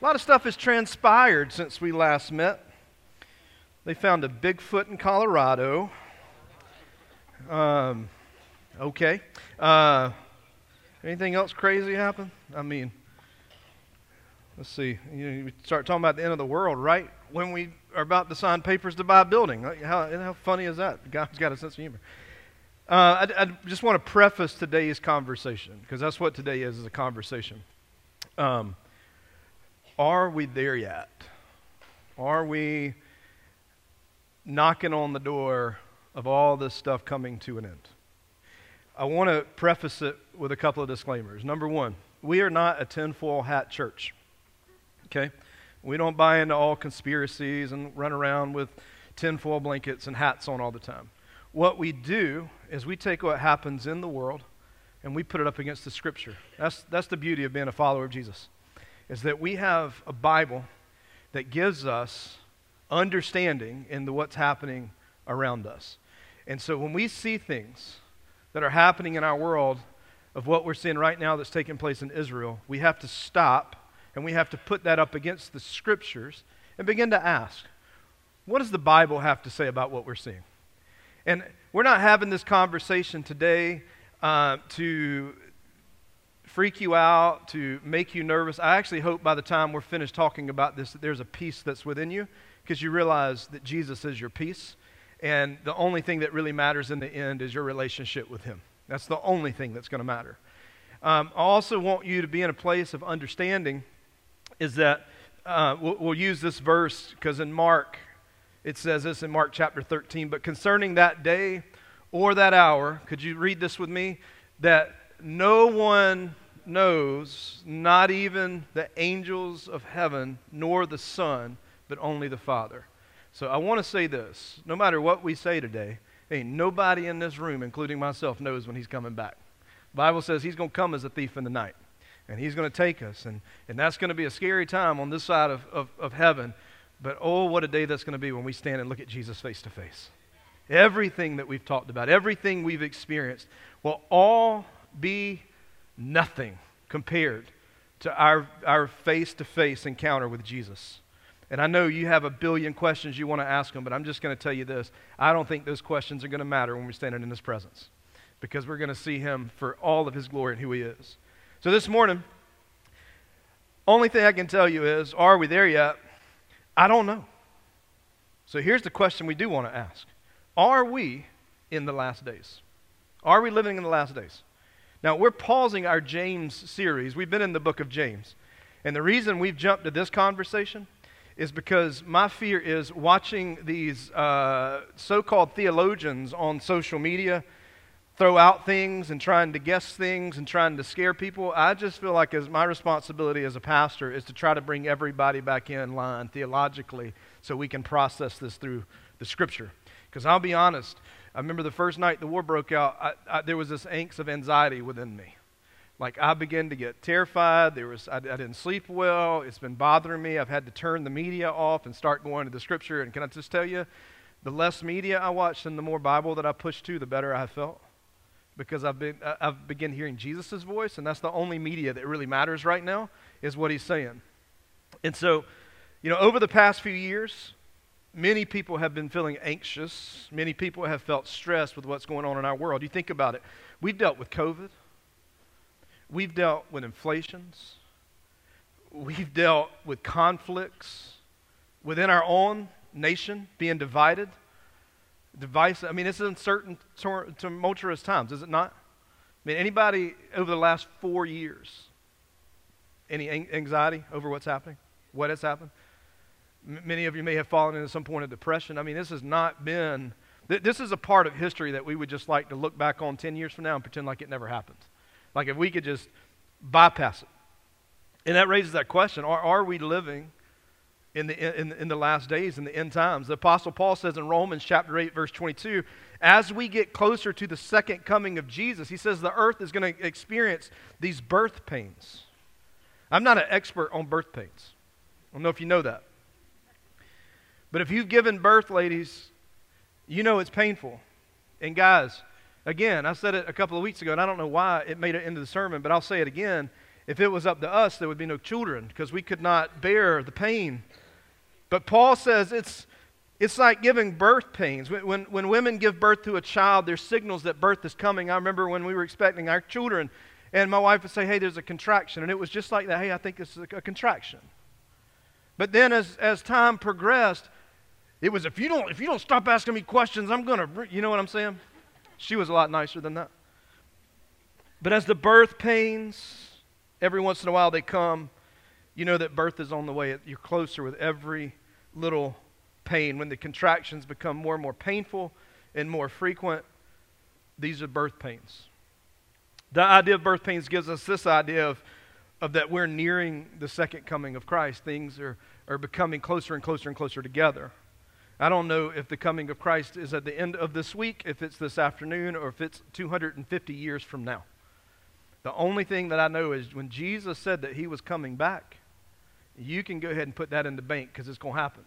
A lot of stuff has transpired since we last met. They found a Bigfoot in Colorado. Um, okay. Uh, anything else crazy happen? I mean, let's see. You, know, start talking about the end of the world right when we are about to sign papers to buy a building. How, how funny is that? Guy's got a sense of humor. Uh, I, I, just want to preface today's conversation because that's what today is, is a conversation. Um, are we there yet? Are we knocking on the door of all this stuff coming to an end? I want to preface it with a couple of disclaimers. Number one, we are not a tinfoil hat church. Okay? We don't buy into all conspiracies and run around with tinfoil blankets and hats on all the time. What we do is we take what happens in the world and we put it up against the scripture. That's, that's the beauty of being a follower of Jesus, is that we have a Bible that gives us understanding into what's happening around us. And so when we see things that are happening in our world of what we're seeing right now that's taking place in Israel, we have to stop and we have to put that up against the scriptures and begin to ask, what does the Bible have to say about what we're seeing? And we're not having this conversation today uh, to freak you out, to make you nervous. I actually hope by the time we're finished talking about this that there's a peace that's within you because you realize that Jesus is your peace. And the only thing that really matters in the end is your relationship with Him. That's the only thing that's going to matter. Um, I also want you to be in a place of understanding is that uh, we'll, we'll use this verse because in Mark it says this in Mark chapter 13. But concerning that day or that hour, could you read this with me? That no one knows, not even the angels of heaven, nor the Son, but only the Father. So I want to say this no matter what we say today, ain't nobody in this room, including myself, knows when he's coming back. The Bible says he's going to come as a thief in the night. And he's going to take us. And, and that's going to be a scary time on this side of, of, of heaven but oh, what a day that's going to be when we stand and look at Jesus face to face. Everything that we've talked about, everything we've experienced, will all be nothing compared to our, our face-to-face encounter with Jesus. And I know you have a billion questions you want to ask him, but I'm just going to tell you this. I don't think those questions are going to matter when we're standing in his presence because we're going to see him for all of his glory and who he is. So this morning, only thing I can tell you is, are we there yet? I don't know. So here's the question we do want to ask Are we in the last days? Are we living in the last days? Now, we're pausing our James series. We've been in the book of James. And the reason we've jumped to this conversation is because my fear is watching these uh, so called theologians on social media throw out things and trying to guess things and trying to scare people. I just feel like as my responsibility as a pastor is to try to bring everybody back in line theologically so we can process this through the scripture. Because I'll be honest, I remember the first night the war broke out, I, I, there was this angst of anxiety within me. Like I began to get terrified. There was I, I didn't sleep well. It's been bothering me. I've had to turn the media off and start going to the scripture. And can I just tell you, the less media I watched and the more Bible that I pushed to, the better I felt because I've, been, I've begun hearing Jesus' voice, and that's the only media that really matters right now, is what he's saying. And so, you know, over the past few years, many people have been feeling anxious. Many people have felt stressed with what's going on in our world. You think about it. We've dealt with COVID. We've dealt with inflations. We've dealt with conflicts within our own nation being divided device. I mean, it's uncertain, tumultuous times, is it not? I mean, anybody over the last four years, any anxiety over what's happening, what has happened? Many of you may have fallen into some point of depression. I mean, this has not been, th- this is a part of history that we would just like to look back on 10 years from now and pretend like it never happened. Like if we could just bypass it. And that raises that question are, are we living in the, in, in the last days, in the end times. The Apostle Paul says in Romans chapter 8, verse 22, as we get closer to the second coming of Jesus, he says the earth is going to experience these birth pains. I'm not an expert on birth pains. I don't know if you know that. But if you've given birth, ladies, you know it's painful. And guys, again, I said it a couple of weeks ago, and I don't know why it made it into the sermon, but I'll say it again. If it was up to us, there would be no children because we could not bear the pain. But Paul says it's, it's like giving birth pains. When, when, women give birth to a child, there's signals that birth is coming. I remember when we were expecting our children, and my wife would say, Hey, there's a contraction. And it was just like that. Hey, I think it's a contraction. But then as, as time progressed, it was if you don't if you don't stop asking me questions, I'm gonna you know what I'm saying? She was a lot nicer than that. But as the birth pains, every once in a while they come, you know that birth is on the way. You're closer with every little pain. When the contractions become more and more painful and more frequent, these are birth pains. The idea of birth pains gives us this idea of, of that we're nearing the second coming of Christ. Things are, are becoming closer and closer and closer together. I don't know if the coming of Christ is at the end of this week, if it's this afternoon, or if it's 250 years from now. The only thing that I know is when Jesus said that he was coming back, you can go ahead and put that in the bank because it's going to happen.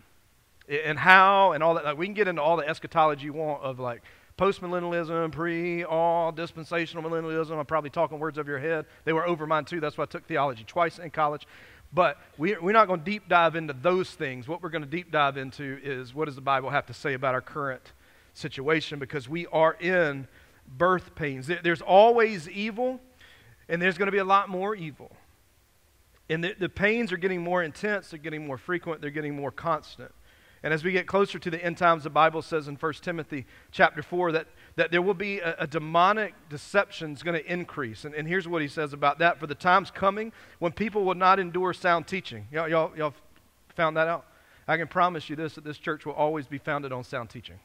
And how and all that. Like, we can get into all the eschatology you want of like postmillennialism, pre, all, dispensational millennialism. I'm probably talking words of your head. They were over mine too. That's why I took theology twice in college. But we, we're not going to deep dive into those things. What we're going to deep dive into is what does the Bible have to say about our current situation because we are in birth pains. There's always evil, and there's going to be a lot more evil. And the, the pains are getting more intense, they're getting more frequent, they're getting more constant. And as we get closer to the end times, the Bible says in 1 Timothy chapter 4 that, that there will be a, a demonic deception is going to increase. And, and here's what he says about that. For the time's coming when people will not endure sound teaching. Y'all, y'all, y'all found that out? I can promise you this, that this church will always be founded on sound teaching.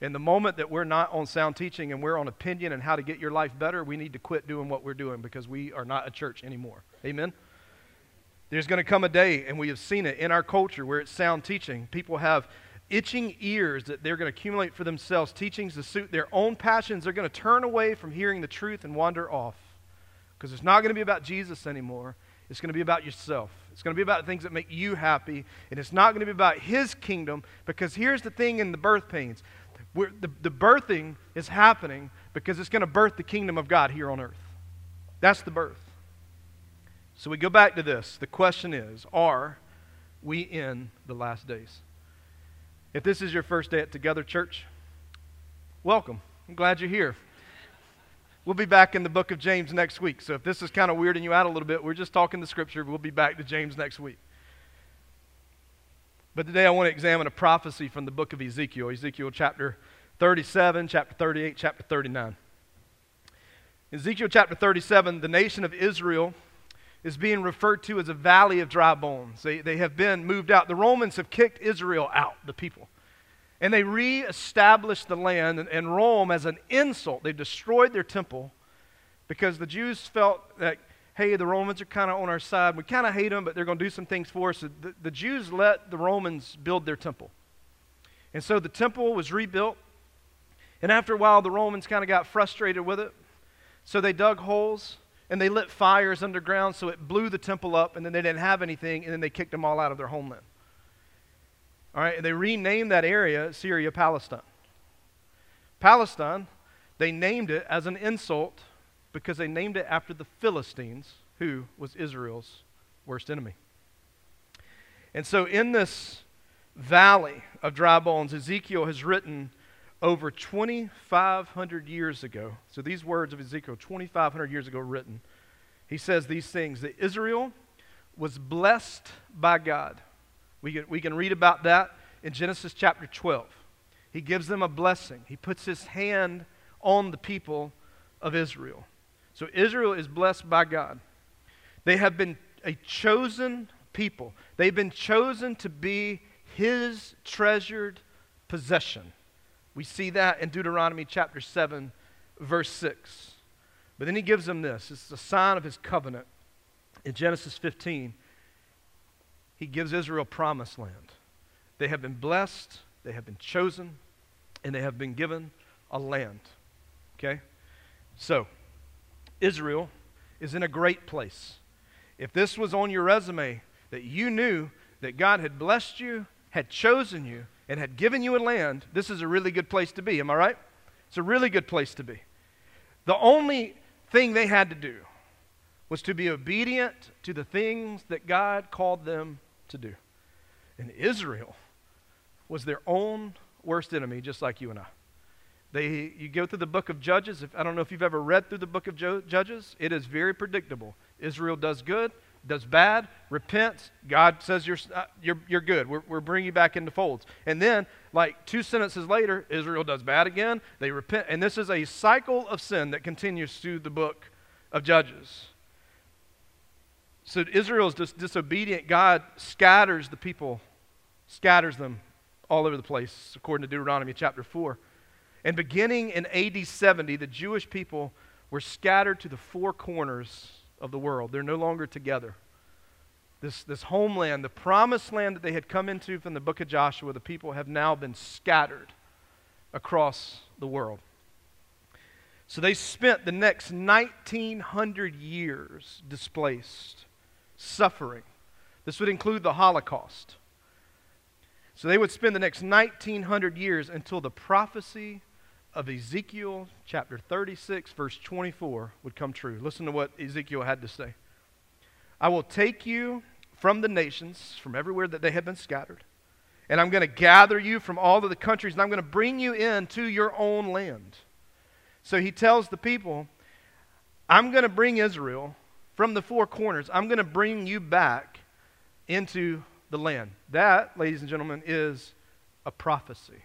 In the moment that we're not on sound teaching and we're on opinion and how to get your life better, we need to quit doing what we're doing because we are not a church anymore. Amen? There's going to come a day, and we have seen it in our culture where it's sound teaching. People have itching ears that they're going to accumulate for themselves, teachings to suit their own passions. They're going to turn away from hearing the truth and wander off. Because it's not going to be about Jesus anymore. It's going to be about yourself. It's going to be about things that make you happy. And it's not going to be about His kingdom. Because here's the thing in the birth pains the, the birthing is happening because it's going to birth the kingdom of God here on earth. That's the birth. So we go back to this. The question is Are we in the last days? If this is your first day at Together Church, welcome. I'm glad you're here. We'll be back in the book of James next week. So if this is kind of weirding you out a little bit, we're just talking the scripture. We'll be back to James next week. But today I want to examine a prophecy from the book of Ezekiel, Ezekiel chapter 37, chapter 38, chapter 39. Ezekiel chapter 37, the nation of Israel is being referred to as a valley of dry bones. They, they have been moved out. The Romans have kicked Israel out, the people. And they reestablished the land and, Rome as an insult. They destroyed their temple because the Jews felt that, hey, the Romans are kind of on our side. We kind of hate them, but they're going to do some things for us. So the, the Jews let the Romans build their temple. And so the temple was rebuilt. And after a while, the Romans kind of got frustrated with it. So they dug holes and they lit fires underground so it blew the temple up and then they didn't have anything and then they kicked them all out of their homeland. All right, and they renamed that area Syria Palestine. Palestine, they named it as an insult because they named it after the Philistines, who was Israel's worst enemy. And so in this valley of dry bones, Ezekiel has written over 2,500 years ago, so these words of Ezekiel, 2,500 years ago written, he says these things that Israel was blessed by God. We can, we can read about that in Genesis chapter 12. He gives them a blessing, he puts his hand on the people of Israel. So Israel is blessed by God. They have been a chosen people, they've been chosen to be his treasured possession. We see that in Deuteronomy chapter 7, verse 6. But then he gives them this it's a sign of his covenant. In Genesis 15, he gives Israel promised land. They have been blessed, they have been chosen, and they have been given a land. Okay? So, Israel is in a great place. If this was on your resume, that you knew that God had blessed you, had chosen you, and had given you a land, this is a really good place to be. Am I right? It's a really good place to be. The only thing they had to do was to be obedient to the things that God called them to do. And Israel was their own worst enemy, just like you and I. They, you go through the book of Judges. If, I don't know if you've ever read through the book of Judges. It is very predictable. Israel does good, does bad, repents. God says you're, uh, you're, you're good. We're, we're bringing you back into folds. And then, like two sentences later, Israel does bad again. They repent. And this is a cycle of sin that continues through the book of Judges. So Israel's dis- disobedient. God scatters the people, scatters them all over the place, according to Deuteronomy chapter 4. And beginning in AD 70, the Jewish people were scattered to the four corners of the world. They're no longer together. This, this homeland, the promised land that they had come into from the book of Joshua, the people have now been scattered across the world. So they spent the next 1900 years displaced, suffering. This would include the Holocaust. So they would spend the next 1900 years until the prophecy of Ezekiel chapter 36, verse 24, would come true. Listen to what Ezekiel had to say I will take you from the nations, from everywhere that they have been scattered, and I'm going to gather you from all of the countries, and I'm going to bring you into your own land. So he tells the people, I'm going to bring Israel from the four corners, I'm going to bring you back into the land. That, ladies and gentlemen, is a prophecy.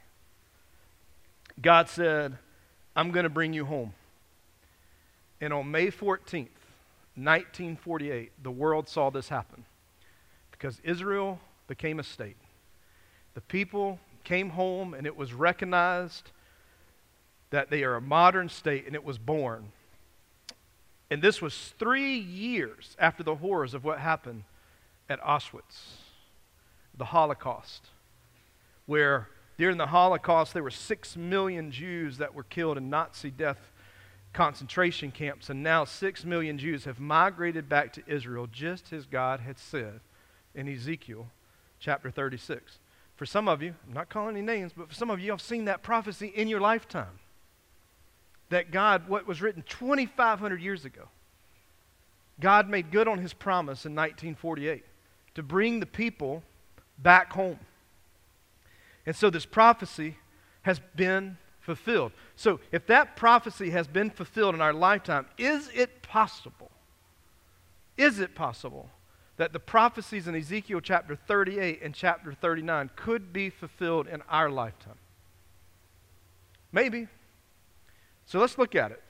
God said, I'm going to bring you home. And on May 14th, 1948, the world saw this happen because Israel became a state. The people came home, and it was recognized that they are a modern state, and it was born. And this was three years after the horrors of what happened at Auschwitz, the Holocaust, where during the Holocaust, there were six million Jews that were killed in Nazi death concentration camps, and now six million Jews have migrated back to Israel, just as God had said in Ezekiel chapter 36. For some of you, I'm not calling any names, but for some of you, I've seen that prophecy in your lifetime. That God, what was written 2,500 years ago, God made good on his promise in 1948 to bring the people back home. And so this prophecy has been fulfilled. So if that prophecy has been fulfilled in our lifetime, is it possible? Is it possible that the prophecies in Ezekiel chapter 38 and chapter 39 could be fulfilled in our lifetime? Maybe. So let's look at it.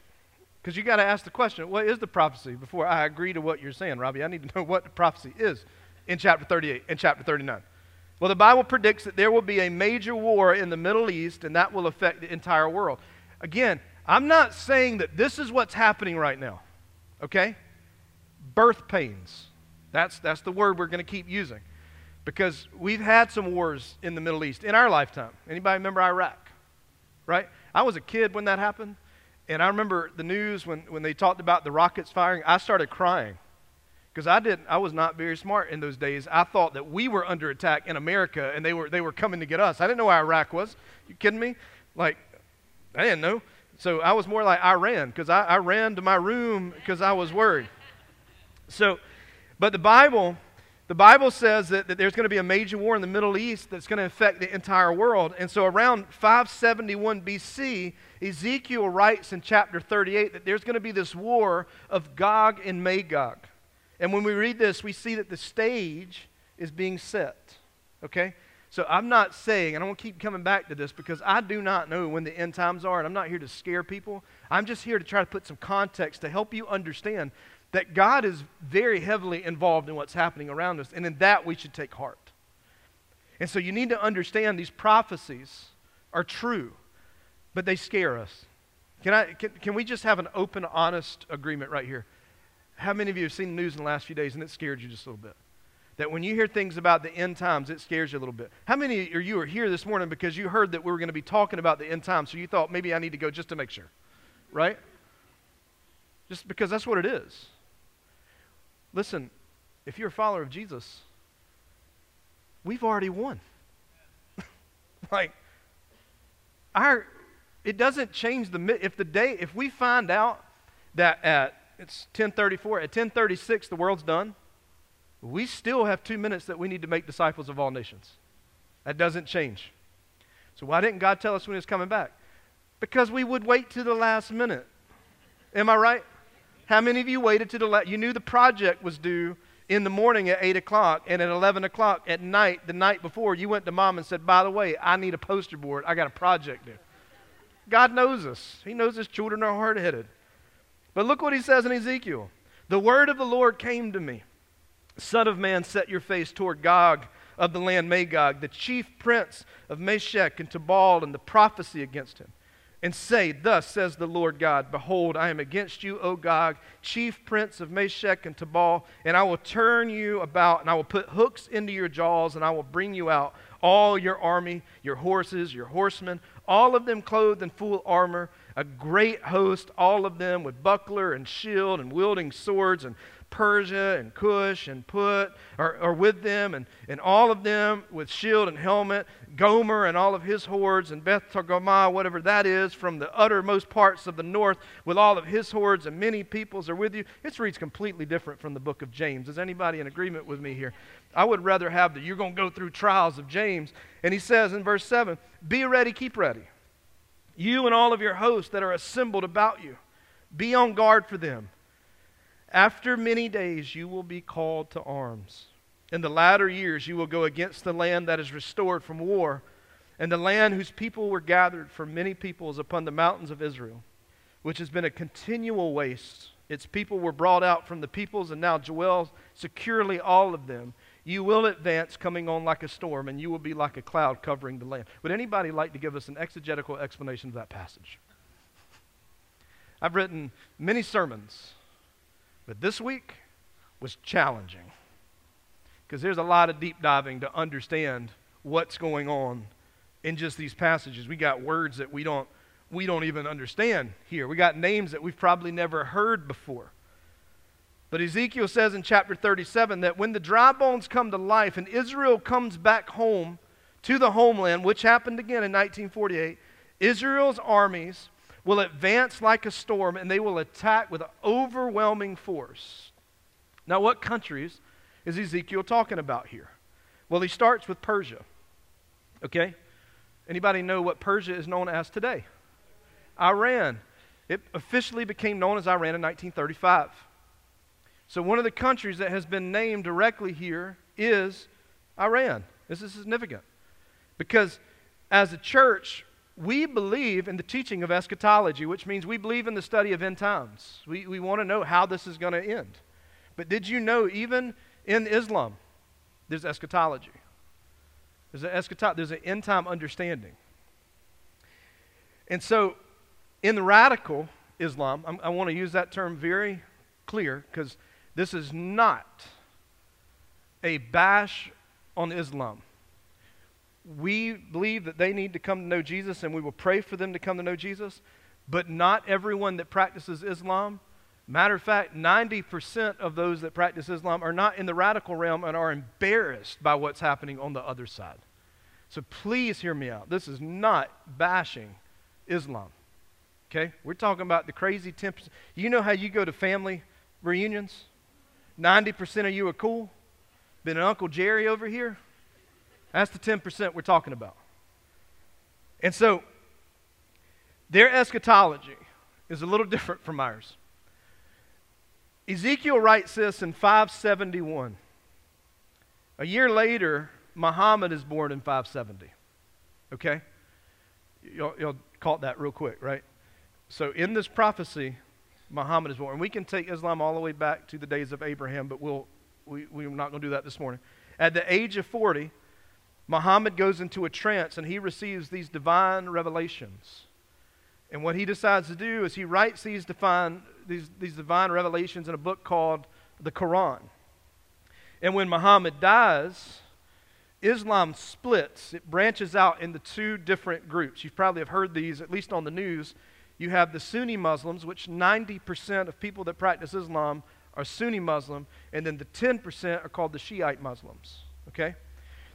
Because you got to ask the question what is the prophecy before I agree to what you're saying, Robbie? I need to know what the prophecy is in chapter 38 and chapter 39. Well, the Bible predicts that there will be a major war in the Middle East, and that will affect the entire world. Again, I'm not saying that this is what's happening right now, okay? Birth pains. That's, that's the word we're going to keep using. Because we've had some wars in the Middle East in our lifetime. Anybody remember Iraq? Right? I was a kid when that happened, and I remember the news when, when they talked about the rockets firing. I started crying because I didn't I was not very smart in those days. I thought that we were under attack in America and they were they were coming to get us. I didn't know where Iraq was. You kidding me? Like I didn't know. So I was more like I ran because I, I ran to my room because I was worried. So but the Bible the Bible says that, that there's going to be a major war in the Middle East that's going to affect the entire world. And so around 571 BC, Ezekiel writes in chapter 38 that there's going to be this war of Gog and Magog. And when we read this, we see that the stage is being set. Okay? So I'm not saying, and I want to keep coming back to this because I do not know when the end times are, and I'm not here to scare people. I'm just here to try to put some context to help you understand that God is very heavily involved in what's happening around us, and in that we should take heart. And so you need to understand these prophecies are true, but they scare us. Can, I, can, can we just have an open, honest agreement right here? How many of you have seen the news in the last few days and it scared you just a little bit? That when you hear things about the end times, it scares you a little bit. How many of you are here this morning because you heard that we were going to be talking about the end times, so you thought maybe I need to go just to make sure? Right? Just because that's what it is. Listen, if you're a follower of Jesus, we've already won. like, our, it doesn't change the, if the day, if we find out that at it's 1034. At 1036, the world's done. We still have two minutes that we need to make disciples of all nations. That doesn't change. So why didn't God tell us when He's coming back? Because we would wait to the last minute. Am I right? How many of you waited to the last? You knew the project was due in the morning at 8 o'clock, and at 11 o'clock at night, the night before, you went to mom and said, By the way, I need a poster board. I got a project due. God knows us, He knows His children are hard headed. But look what He says in Ezekiel. The word of the Lord came to me. Son of man, set your face toward Gog of the land Magog, the chief prince of Meshech and Tubal, and the prophecy against him. And say, Thus says the Lord God, Behold, I am against you, O Gog, chief prince of Meshech and Tubal, and I will turn you about, and I will put hooks into your jaws, and I will bring you out, all your army, your horses, your horsemen, all of them clothed in full armor, a great host, all of them with buckler and shield and wielding swords and Persia and Cush and Put are, are with them, and, and all of them with shield and helmet, Gomer and all of his hordes, and Beth Togarmah, whatever that is, from the uttermost parts of the north, with all of his hordes, and many peoples are with you. It reads completely different from the book of James. Is anybody in agreement with me here? I would rather have that you're going to go through trials of James. And he says in verse 7 Be ready, keep ready. You and all of your hosts that are assembled about you, be on guard for them. After many days, you will be called to arms. In the latter years, you will go against the land that is restored from war, and the land whose people were gathered from many peoples upon the mountains of Israel, which has been a continual waste. Its people were brought out from the peoples and now dwell securely, all of them. You will advance, coming on like a storm, and you will be like a cloud covering the land. Would anybody like to give us an exegetical explanation of that passage? I've written many sermons but this week was challenging because there's a lot of deep diving to understand what's going on in just these passages. We got words that we don't we don't even understand here. We got names that we've probably never heard before. But Ezekiel says in chapter 37 that when the dry bones come to life and Israel comes back home to the homeland, which happened again in 1948, Israel's armies will advance like a storm and they will attack with overwhelming force. Now, what countries is Ezekiel talking about here? Well, he starts with Persia. Okay? Anybody know what Persia is known as today? Iran. It officially became known as Iran in 1935. So, one of the countries that has been named directly here is Iran. This is significant because as a church, we believe in the teaching of eschatology, which means we believe in the study of end times. We, we want to know how this is going to end. But did you know, even in Islam, there's eschatology? There's an eschatology, there's an end time understanding. And so, in the radical Islam, I'm, i want to use that term very clear because this is not a bash on Islam we believe that they need to come to know Jesus and we will pray for them to come to know Jesus, but not everyone that practices Islam. Matter of fact, 90% of those that practice Islam are not in the radical realm and are embarrassed by what's happening on the other side. So please hear me out. This is not bashing Islam. Okay? We're talking about the crazy 10%. You know how you go to family reunions? 90% of you are cool. Been an Uncle Jerry over here. That's the 10% we're talking about. And so, their eschatology is a little different from ours. Ezekiel writes this in 571. A year later, Muhammad is born in 570. Okay? You'll, you'll caught that real quick, right? So, in this prophecy, Muhammad is born. And we can take Islam all the way back to the days of Abraham, but we'll, we, we're not going to do that this morning. At the age of 40, Muhammad goes into a trance and he receives these divine revelations. And what he decides to do is he writes these divine, these, these divine revelations in a book called the Quran. And when Muhammad dies, Islam splits. It branches out into two different groups. You probably have heard these, at least on the news. You have the Sunni Muslims, which 90% of people that practice Islam are Sunni Muslim, and then the 10% are called the Shiite Muslims. Okay?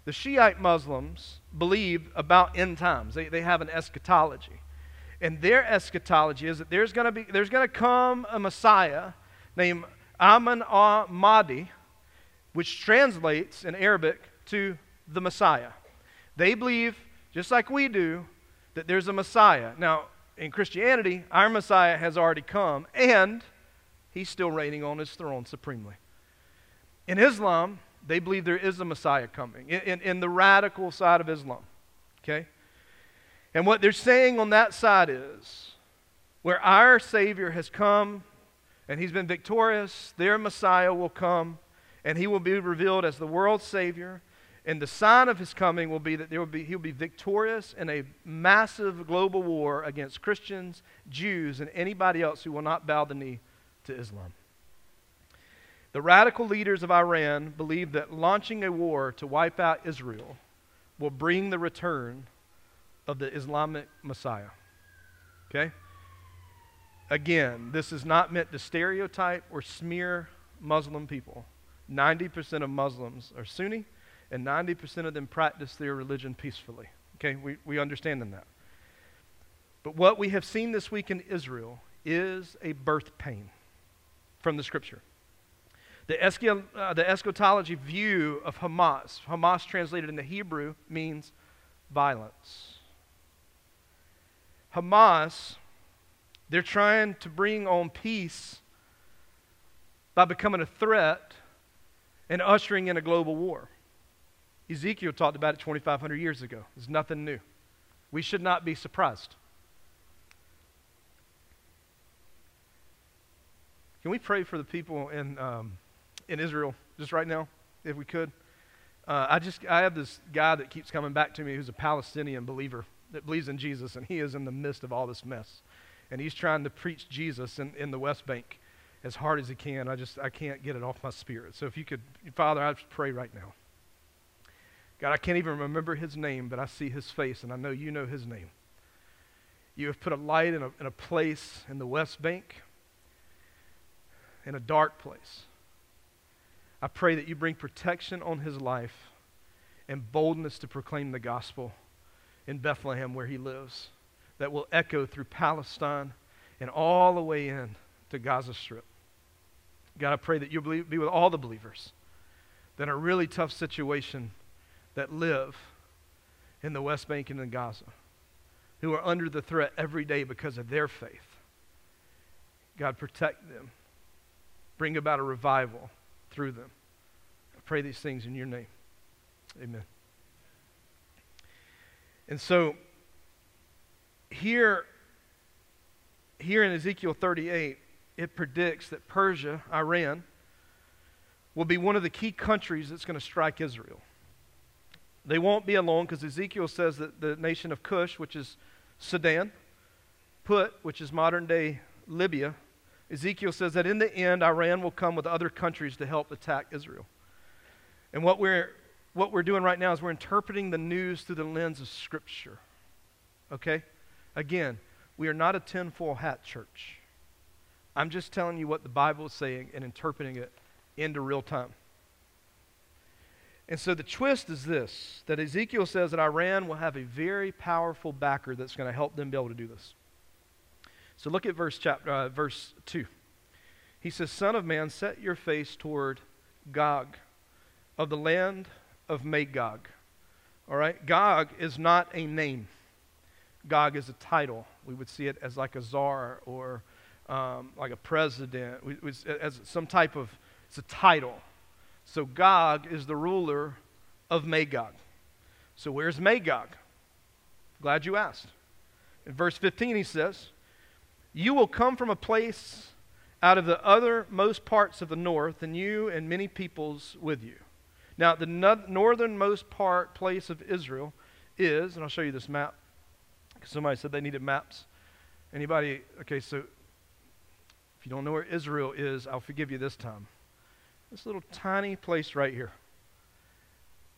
The Shiite Muslims believe about end times. They, they have an eschatology. And their eschatology is that there's going to be there's going to come a Messiah named Imam Mahdi, which translates in Arabic to the Messiah. They believe, just like we do, that there's a Messiah. Now, in Christianity, our Messiah has already come, and he's still reigning on his throne supremely. In Islam, they believe there is a Messiah coming, in, in, in the radical side of Islam. Okay? And what they're saying on that side is where our Savior has come and he's been victorious, their Messiah will come and he will be revealed as the world's Savior. And the sign of his coming will be that there will be, he'll be victorious in a massive global war against Christians, Jews, and anybody else who will not bow the knee to Islam. The radical leaders of Iran believe that launching a war to wipe out Israel will bring the return of the Islamic Messiah. Okay? Again, this is not meant to stereotype or smear Muslim people. 90% of Muslims are Sunni, and 90% of them practice their religion peacefully. Okay? We, we understand that. But what we have seen this week in Israel is a birth pain from the scripture. The, uh, the eschatology view of Hamas, Hamas translated into Hebrew, means violence. Hamas, they're trying to bring on peace by becoming a threat and ushering in a global war. Ezekiel talked about it 2,500 years ago. It's nothing new. We should not be surprised. Can we pray for the people in, um, in Israel just right now, if we could? Uh, I just I have this guy that keeps coming back to me who's a Palestinian believer that believes in Jesus, and he is in the midst of all this mess, and he's trying to preach Jesus in, in the West Bank as hard as he can. I just I can't get it off my spirit. So if you could, Father, I pray right now. God, I can't even remember his name, but I see his face, and I know you know his name. You have put a light in a, in a place in the West Bank, in a dark place I pray that you bring protection on his life and boldness to proclaim the gospel in Bethlehem where he lives that will echo through Palestine and all the way in to Gaza Strip. God, I pray that you'll be with all the believers that a really tough situation that live in the West Bank and in Gaza, who are under the threat every day because of their faith. God, protect them. Bring about a revival through them. I pray these things in your name. Amen. And so here, here in Ezekiel 38, it predicts that Persia, Iran, will be one of the key countries that's going to strike Israel. They won't be alone because Ezekiel says that the nation of Cush, which is Sudan, Put, which is modern day Libya, Ezekiel says that in the end, Iran will come with other countries to help attack Israel. And what we're, what we're doing right now is we're interpreting the news through the lens of Scripture. Okay? Again, we are not a tinfoil hat church. I'm just telling you what the Bible is saying and interpreting it into real time. And so the twist is this that Ezekiel says that Iran will have a very powerful backer that's going to help them be able to do this. So look at verse, chapter, uh, verse 2. He says, Son of man, set your face toward Gog of the land of Magog. All right? Gog is not a name, Gog is a title. We would see it as like a czar or um, like a president, we, we, as some type of, it's a title. So Gog is the ruler of Magog. So where's Magog? Glad you asked. In verse 15, he says, you will come from a place out of the othermost parts of the north, and you and many peoples with you. Now, the no- northernmost part place of Israel is, and I'll show you this map. Because somebody said they needed maps. Anybody? Okay, so if you don't know where Israel is, I'll forgive you this time. This little tiny place right here.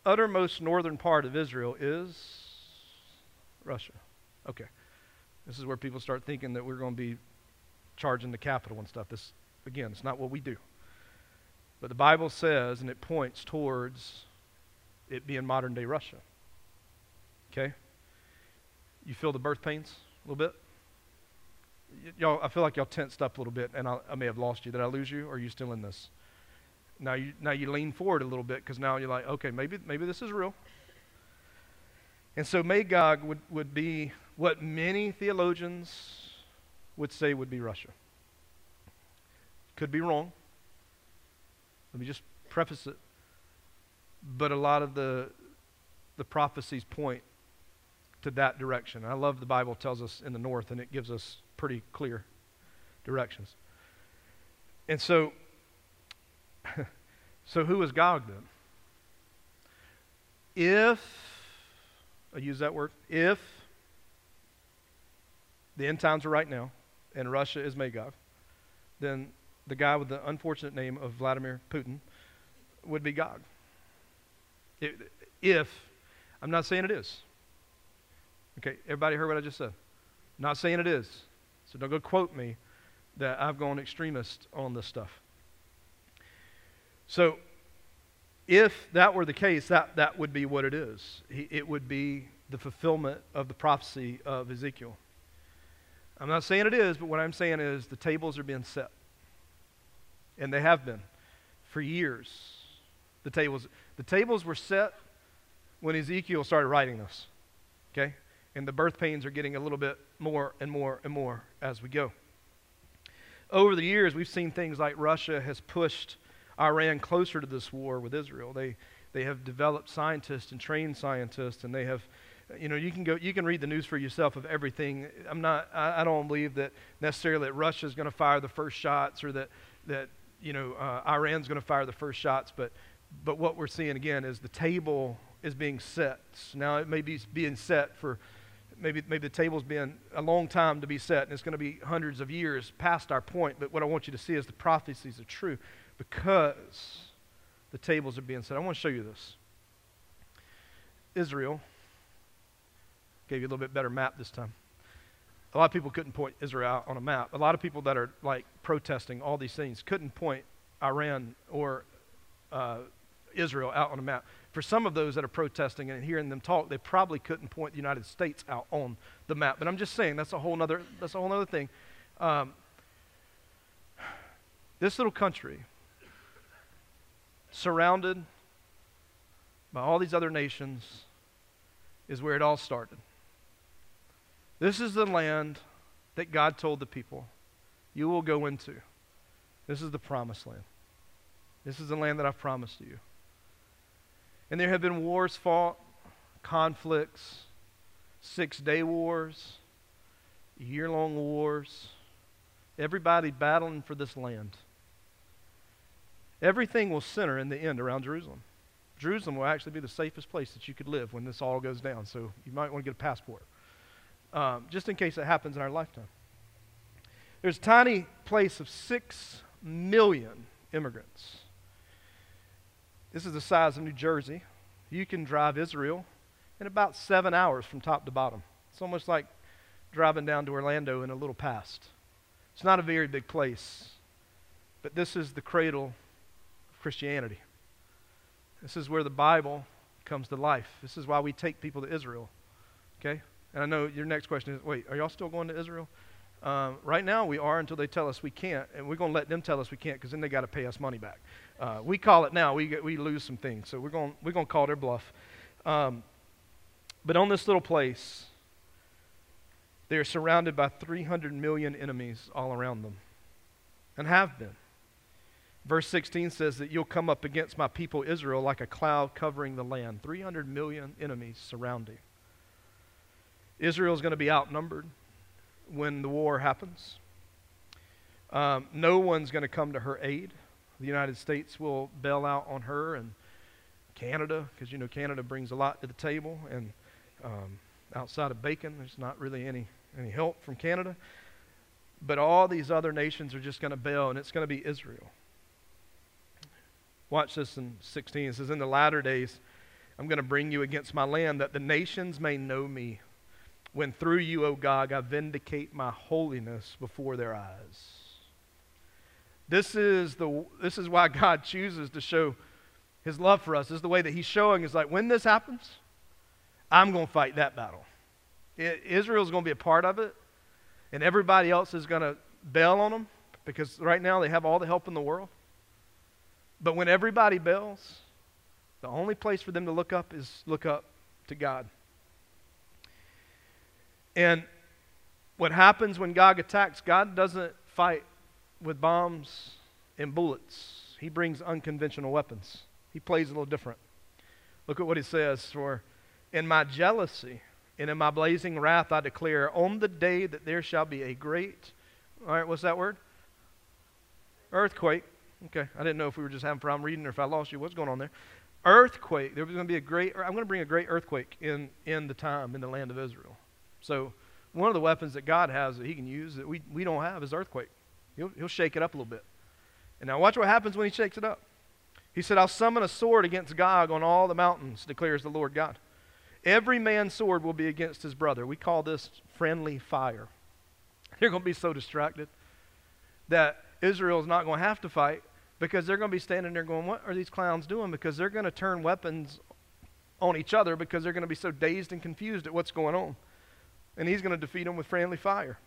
Uttermost northern part of Israel is Russia. Okay. This is where people start thinking that we're going to be charging the capital and stuff. This, again, it's not what we do. But the Bible says, and it points towards it being modern day Russia. Okay? You feel the birth pains a little bit? y- y'all, I feel like y'all tensed up a little bit, and I, I may have lost you. Did I lose you, or are you still in this? Now you, now you lean forward a little bit because now you're like, okay, maybe, maybe this is real. And so Magog would, would be what many theologians would say would be Russia. Could be wrong. Let me just preface it. But a lot of the, the prophecies point to that direction. I love the Bible tells us in the north, and it gives us pretty clear directions. And so, so who is Gog then? If, I use that word, if the end times are right now and Russia is Magog, then the guy with the unfortunate name of Vladimir Putin would be Gog. If, I'm not saying it is. Okay, everybody heard what I just said? Not saying it is. So don't go quote me that I've gone extremist on this stuff. So, if that were the case, that, that would be what it is. It would be the fulfillment of the prophecy of Ezekiel. I'm not saying it is, but what I'm saying is the tables are being set. And they have been for years. The tables, the tables were set when Ezekiel started writing this. Okay? And the birth pains are getting a little bit more and more and more as we go. Over the years, we've seen things like Russia has pushed Iran closer to this war with Israel. They, they have developed scientists and trained scientists, and they have, you know, you can go, you can read the news for yourself of everything. I'm not, I, I don't believe that necessarily that Russia is going to fire the first shots or that, that you know, uh, Iran's going to fire the first shots, but, but what we're seeing again is the table is being set. Now it may be being set for maybe, maybe the table's been a long time to be set, and it's going to be hundreds of years past our point. But what I want you to see is the prophecies are true because the tables are being set. I want to show you this. Israel gave you a little bit better map this time. A lot of people couldn't point Israel out on a map. A lot of people that are like protesting all these things couldn't point Iran or uh, Israel out on a map for some of those that are protesting and hearing them talk, they probably couldn't point the United States out on the map. But I'm just saying that's a whole other that's a whole other thing. Um, this little country, surrounded by all these other nations, is where it all started. This is the land that God told the people, you will go into. This is the promised land. This is the land that I've promised to you. And there have been wars fought, conflicts, six day wars, year long wars, everybody battling for this land. Everything will center in the end around Jerusalem. Jerusalem will actually be the safest place that you could live when this all goes down, so you might want to get a passport, um, just in case it happens in our lifetime. There's a tiny place of six million immigrants. This is the size of New Jersey. You can drive Israel in about seven hours from top to bottom. It's almost like driving down to Orlando in a little past. It's not a very big place, but this is the cradle Christianity. This is where the Bible comes to life. This is why we take people to Israel. Okay? And I know your next question is wait, are y'all still going to Israel? Um, right now, we are until they tell us we can't, and we're going to let them tell us we can't because then they got to pay us money back. Uh, we call it now. We get, we lose some things, so we're going we're to call their bluff. Um, but on this little place, they are surrounded by 300 million enemies all around them, and have been. Verse 16 says that you'll come up against my people Israel like a cloud covering the land. 300 million enemies surrounding. Israel is going to be outnumbered when the war happens. Um, no one's going to come to her aid. The United States will bail out on her and Canada, because you know Canada brings a lot to the table, and um, outside of bacon, there's not really any any help from Canada. But all these other nations are just going to bail, and it's going to be Israel. Watch this in 16. It says, In the latter days, I'm going to bring you against my land that the nations may know me when through you, O God, I vindicate my holiness before their eyes. This is, the, this is why God chooses to show his love for us. This is the way that he's showing is like, when this happens, I'm going to fight that battle. It, Israel's going to be a part of it, and everybody else is going to bail on them because right now they have all the help in the world. But when everybody bails, the only place for them to look up is look up to God. And what happens when Gog attacks, God doesn't fight with bombs and bullets. He brings unconventional weapons. He plays a little different. Look at what he says For in my jealousy and in my blazing wrath I declare, on the day that there shall be a great, all right, what's that word? Earthquake. Okay, I didn't know if we were just having problem reading or if I lost you. What's going on there? Earthquake. There was going to be a great, I'm going to bring a great earthquake in, in the time in the land of Israel. So, one of the weapons that God has that He can use that we, we don't have is earthquake. He'll, he'll shake it up a little bit. And now, watch what happens when He shakes it up. He said, I'll summon a sword against Gog on all the mountains, declares the Lord God. Every man's sword will be against his brother. We call this friendly fire. They're going to be so distracted that Israel is not going to have to fight because they're going to be standing there going, What are these clowns doing? Because they're going to turn weapons on each other because they're going to be so dazed and confused at what's going on. And he's going to defeat them with friendly fire.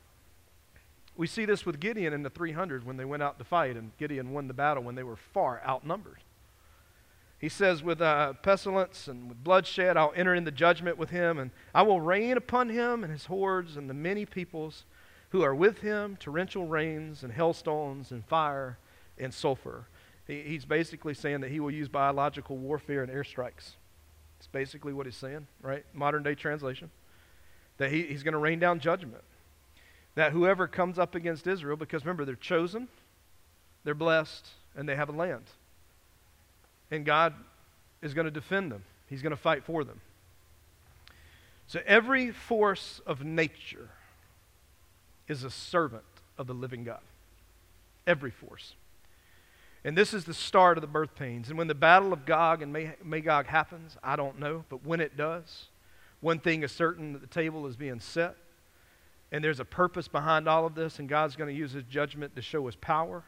We see this with Gideon in the 300 when they went out to fight, and Gideon won the battle when they were far outnumbered. He says, With uh, pestilence and with bloodshed, I'll enter into judgment with him, and I will rain upon him and his hordes and the many peoples who are with him torrential rains and hailstones and fire and sulfur. He, he's basically saying that he will use biological warfare and airstrikes. It's basically what he's saying, right? Modern day translation. That he, he's going to rain down judgment. That whoever comes up against Israel, because remember, they're chosen, they're blessed, and they have a land and God is going to defend them, He's going to fight for them. So every force of nature is a servant of the living God. Every force. And this is the start of the birth pains. And when the battle of Gog and Magog happens, I don't know, but when it does, one thing is certain that the table is being set, and there's a purpose behind all of this, and God's going to use his judgment to show his power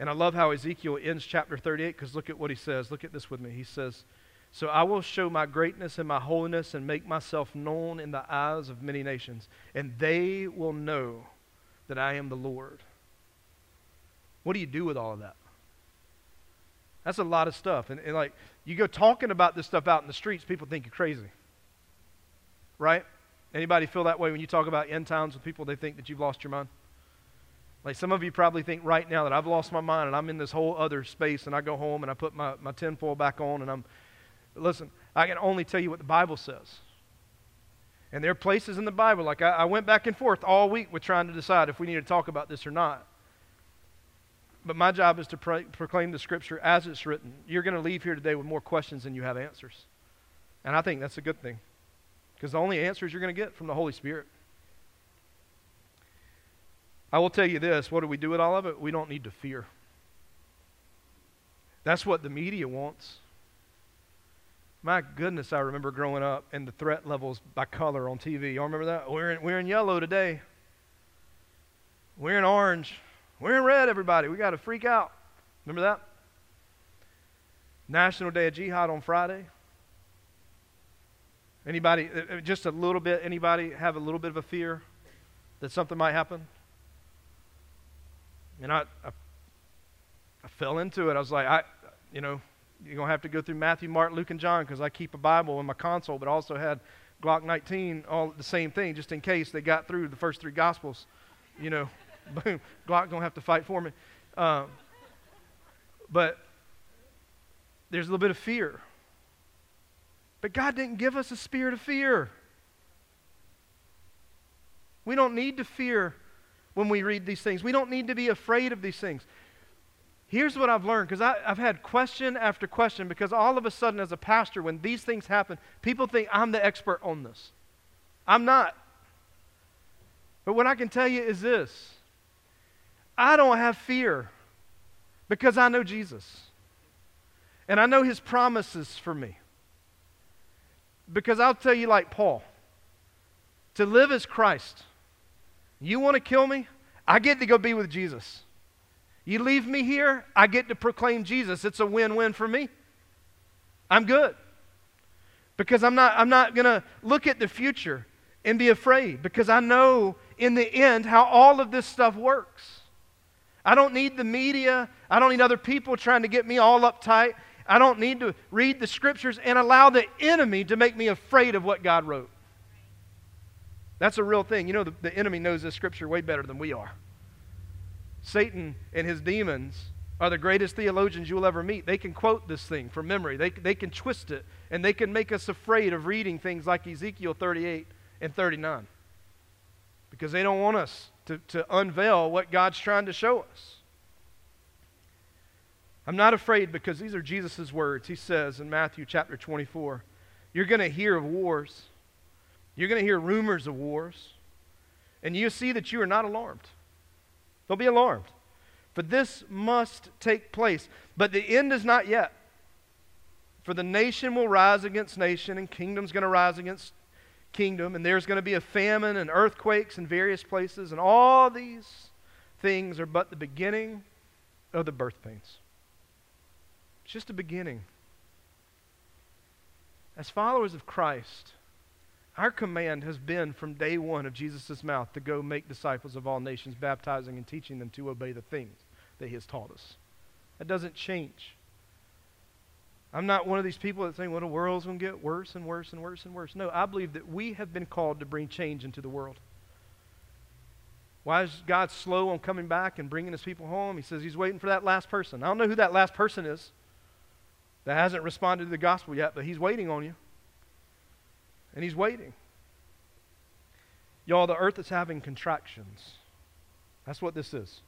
and I love how Ezekiel ends chapter 38 because look at what he says. Look at this with me. He says, So I will show my greatness and my holiness and make myself known in the eyes of many nations, and they will know that I am the Lord. What do you do with all of that? That's a lot of stuff. And, and like, you go talking about this stuff out in the streets, people think you're crazy. Right? Anybody feel that way when you talk about end times with people, they think that you've lost your mind? Like some of you probably think right now that I've lost my mind and I'm in this whole other space and I go home and I put my, my tinfoil back on and I'm. Listen, I can only tell you what the Bible says. And there are places in the Bible, like I, I went back and forth all week with trying to decide if we need to talk about this or not. But my job is to pro- proclaim the Scripture as it's written. You're going to leave here today with more questions than you have answers. And I think that's a good thing. Because the only answers you're going to get from the Holy Spirit. I will tell you this what do we do with all of it? We don't need to fear. That's what the media wants. My goodness, I remember growing up and the threat levels by color on TV. Y'all remember that? We're in, we're in yellow today. We're in orange. We're in red, everybody. We got to freak out. Remember that? National Day of Jihad on Friday. Anybody, uh, uh, just a little bit, anybody have a little bit of a fear that something might happen? And I, I, I fell into it. I was like, I, you know, you're going to have to go through Matthew, Mark, Luke, and John because I keep a Bible in my console, but also had Glock 19, all the same thing, just in case they got through the first three Gospels. You know, boom, Glock gonna have to fight for me. Um, but there's a little bit of fear. But God didn't give us a spirit of fear. We don't need to fear when we read these things. We don't need to be afraid of these things. Here's what I've learned because I've had question after question because all of a sudden, as a pastor, when these things happen, people think I'm the expert on this. I'm not. But what I can tell you is this I don't have fear because I know Jesus. And I know his promises for me. Because I'll tell you, like Paul, to live as Christ you want to kill me? I get to go be with Jesus. You leave me here, I get to proclaim Jesus. It's a win win for me. I'm good. Because I'm not, I'm not going to look at the future and be afraid because I know in the end how all of this stuff works. I don't need the media. I don't need other people trying to get me all uptight. I don't need to read the scriptures and allow the enemy to make me afraid of what God wrote. That's a real thing. You know, the, the enemy knows this scripture way better than we are. Satan and his demons are the greatest theologians you will ever meet. They can quote this thing from memory, they, they can twist it, and they can make us afraid of reading things like Ezekiel 38 and 39 because they don't want us to, to unveil what God's trying to show us. I'm not afraid because these are Jesus' words. He says in Matthew chapter 24, You're going to hear of wars. You're going to hear rumors of wars. And you see that you are not alarmed. Don't be alarmed. For this must take place. But the end is not yet. For the nation will rise against nation, and kingdom's going to rise against kingdom, and there's going to be a famine and earthquakes in various places, and all these things are but the beginning of the birth pains. It's just a beginning. As followers of Christ, our command has been from day one of Jesus' mouth to go make disciples of all nations, baptizing and teaching them to obey the things that he has taught us. That doesn't change. I'm not one of these people that think, well, the world's going to get worse and worse and worse and worse. No, I believe that we have been called to bring change into the world. Why is God slow on coming back and bringing his people home? He says he's waiting for that last person. I don't know who that last person is that hasn't responded to the gospel yet, but he's waiting on you. And he's waiting. Y'all, the earth is having contractions. That's what this is.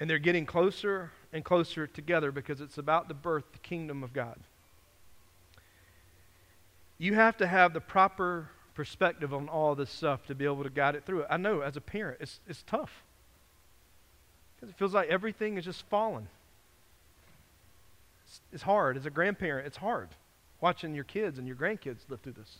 And they're getting closer and closer together because it's about to birth the kingdom of God. You have to have the proper perspective on all this stuff to be able to guide it through it. I know as a parent, it's, it's tough because it feels like everything is just falling. It's, it's hard. As a grandparent, it's hard watching your kids and your grandkids live through this.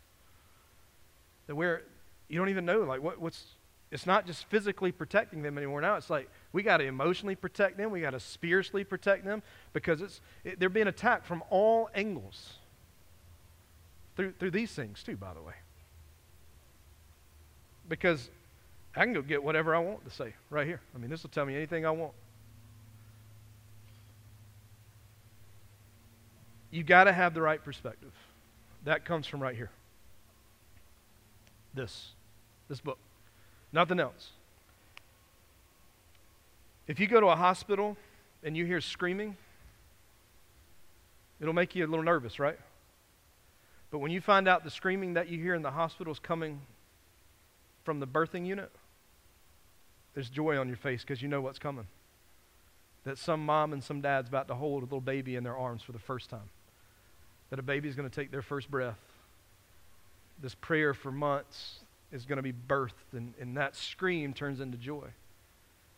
That where you don't even know, like, what, what's, it's not just physically protecting them anymore. Now it's like we got to emotionally protect them, we got to spiritually protect them because it's, it, they're being attacked from all angles through, through these things, too, by the way. Because I can go get whatever I want to say right here. I mean, this will tell me anything I want. You got to have the right perspective. That comes from right here. This, this book. Nothing else. If you go to a hospital and you hear screaming, it'll make you a little nervous, right? But when you find out the screaming that you hear in the hospital is coming from the birthing unit, there's joy on your face because you know what's coming. That some mom and some dad's about to hold a little baby in their arms for the first time. That a baby is going to take their first breath. This prayer for months is going to be birthed, and, and that scream turns into joy.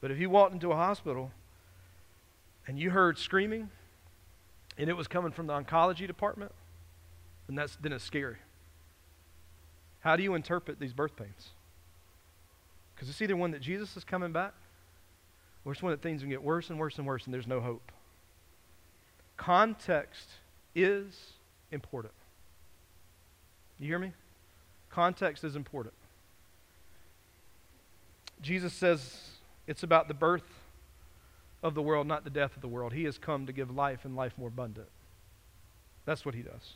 But if you walked into a hospital and you heard screaming, and it was coming from the oncology department, then, that's, then it's scary. How do you interpret these birth pains? Because it's either one that Jesus is coming back, or it's one that things can get worse and worse and worse, and there's no hope. Context is important. You hear me? Context is important. Jesus says it's about the birth of the world, not the death of the world. He has come to give life and life more abundant. That's what he does.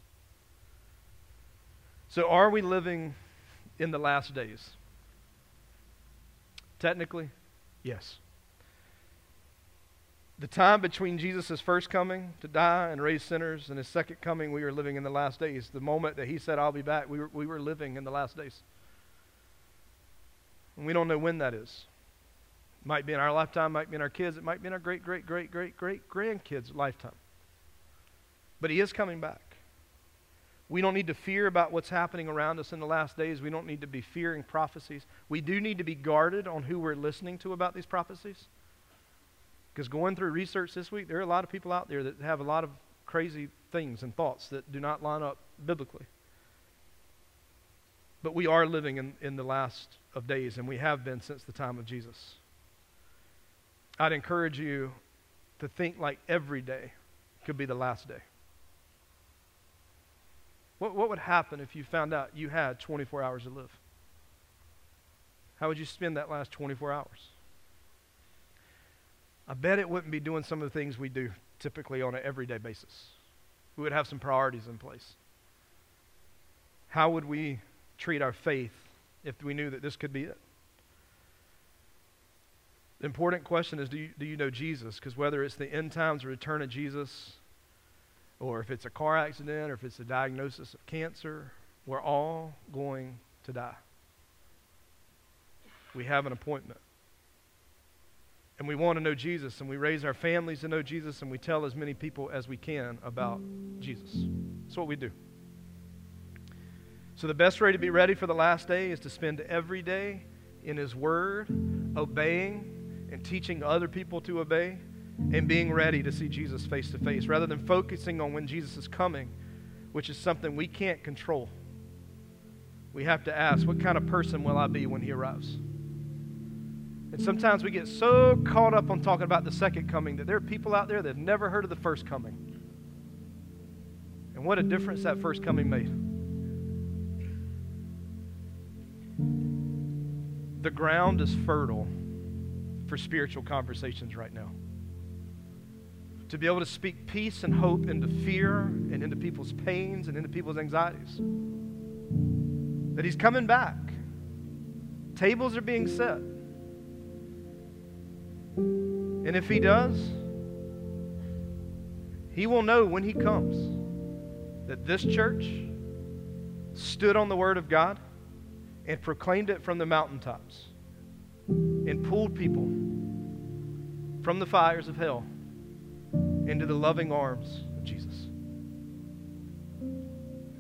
So, are we living in the last days? Technically, yes. The time between Jesus' first coming to die and raise sinners and his second coming, we are living in the last days. The moment that he said, I'll be back, we were, we were living in the last days. And we don't know when that is. Might be in our lifetime, might be in our kids, it might be in our great, great, great, great, great grandkids' lifetime. But he is coming back. We don't need to fear about what's happening around us in the last days. We don't need to be fearing prophecies. We do need to be guarded on who we're listening to about these prophecies. Because going through research this week, there are a lot of people out there that have a lot of crazy things and thoughts that do not line up biblically. But we are living in, in the last of days, and we have been since the time of Jesus. I'd encourage you to think like every day could be the last day. What, what would happen if you found out you had 24 hours to live? How would you spend that last 24 hours? I bet it wouldn't be doing some of the things we do typically on an everyday basis. We would have some priorities in place. How would we treat our faith if we knew that this could be it? The important question is do you, do you know Jesus? Because whether it's the end times or return of Jesus, or if it's a car accident, or if it's a diagnosis of cancer, we're all going to die. We have an appointment. And we want to know Jesus, and we raise our families to know Jesus, and we tell as many people as we can about Jesus. That's what we do. So, the best way to be ready for the last day is to spend every day in His Word, obeying and teaching other people to obey and being ready to see Jesus face to face rather than focusing on when Jesus is coming, which is something we can't control. We have to ask, what kind of person will I be when he arrives? And sometimes we get so caught up on talking about the second coming that there are people out there that have never heard of the first coming. And what a difference that first coming made. The ground is fertile for spiritual conversations right now. To be able to speak peace and hope into fear and into people's pains and into people's anxieties. That He's coming back. Tables are being set. And if He does, He will know when He comes that this church stood on the Word of God and proclaimed it from the mountaintops and pulled people from the fires of hell into the loving arms of Jesus.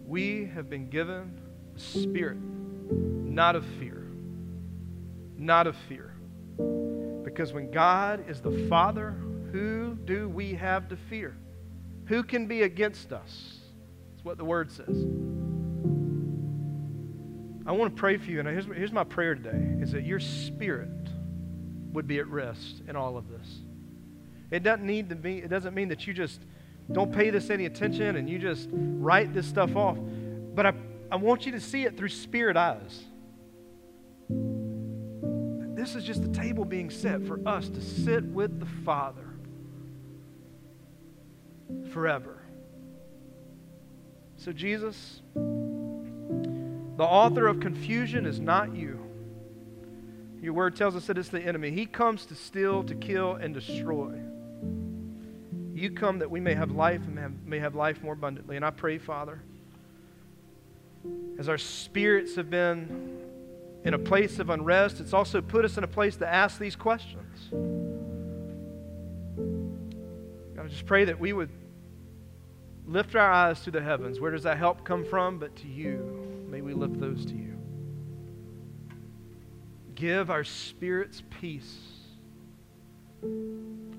We have been given a spirit not of fear, not of fear. Because when God is the Father, who do we have to fear? Who can be against us? That's what the Word says. I want to pray for you, and here's, here's my prayer today, is that your spirit would be at rest in all of this. It doesn't need to be, it doesn't mean that you just don't pay this any attention and you just write this stuff off. But I, I want you to see it through spirit eyes. This is just the table being set for us to sit with the Father forever. So, Jesus, the author of confusion is not you. Your word tells us that it's the enemy. He comes to steal, to kill, and destroy. You come that we may have life and may have life more abundantly. And I pray, Father, as our spirits have been in a place of unrest, it's also put us in a place to ask these questions. God, I just pray that we would lift our eyes to the heavens. Where does that help come from? But to you. May we lift those to you. Give our spirits peace,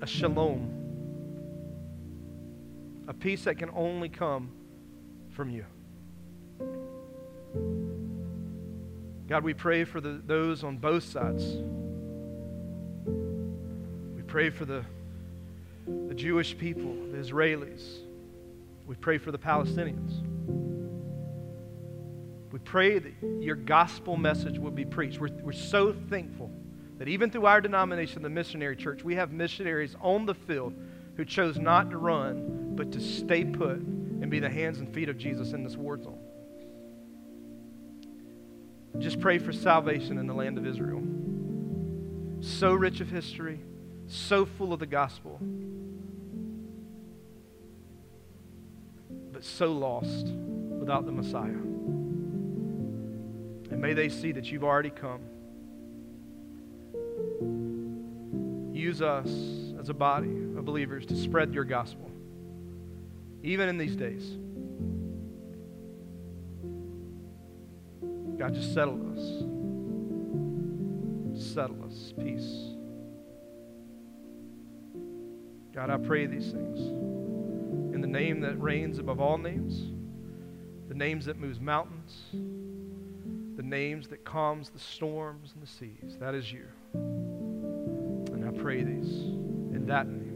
a shalom, a peace that can only come from you. God, we pray for the, those on both sides. We pray for the, the Jewish people, the Israelis. We pray for the Palestinians. Pray that your gospel message will be preached. We're, we're so thankful that even through our denomination, the missionary church, we have missionaries on the field who chose not to run, but to stay put and be the hands and feet of Jesus in this war zone. Just pray for salvation in the land of Israel. So rich of history, so full of the gospel, but so lost without the Messiah. And may they see that you've already come. Use us as a body of believers to spread your gospel, even in these days. God, just settle us. Settle us. Peace. God, I pray these things in the name that reigns above all names, the names that moves mountains the names that calms the storms and the seas. That is you. And I pray these in that name.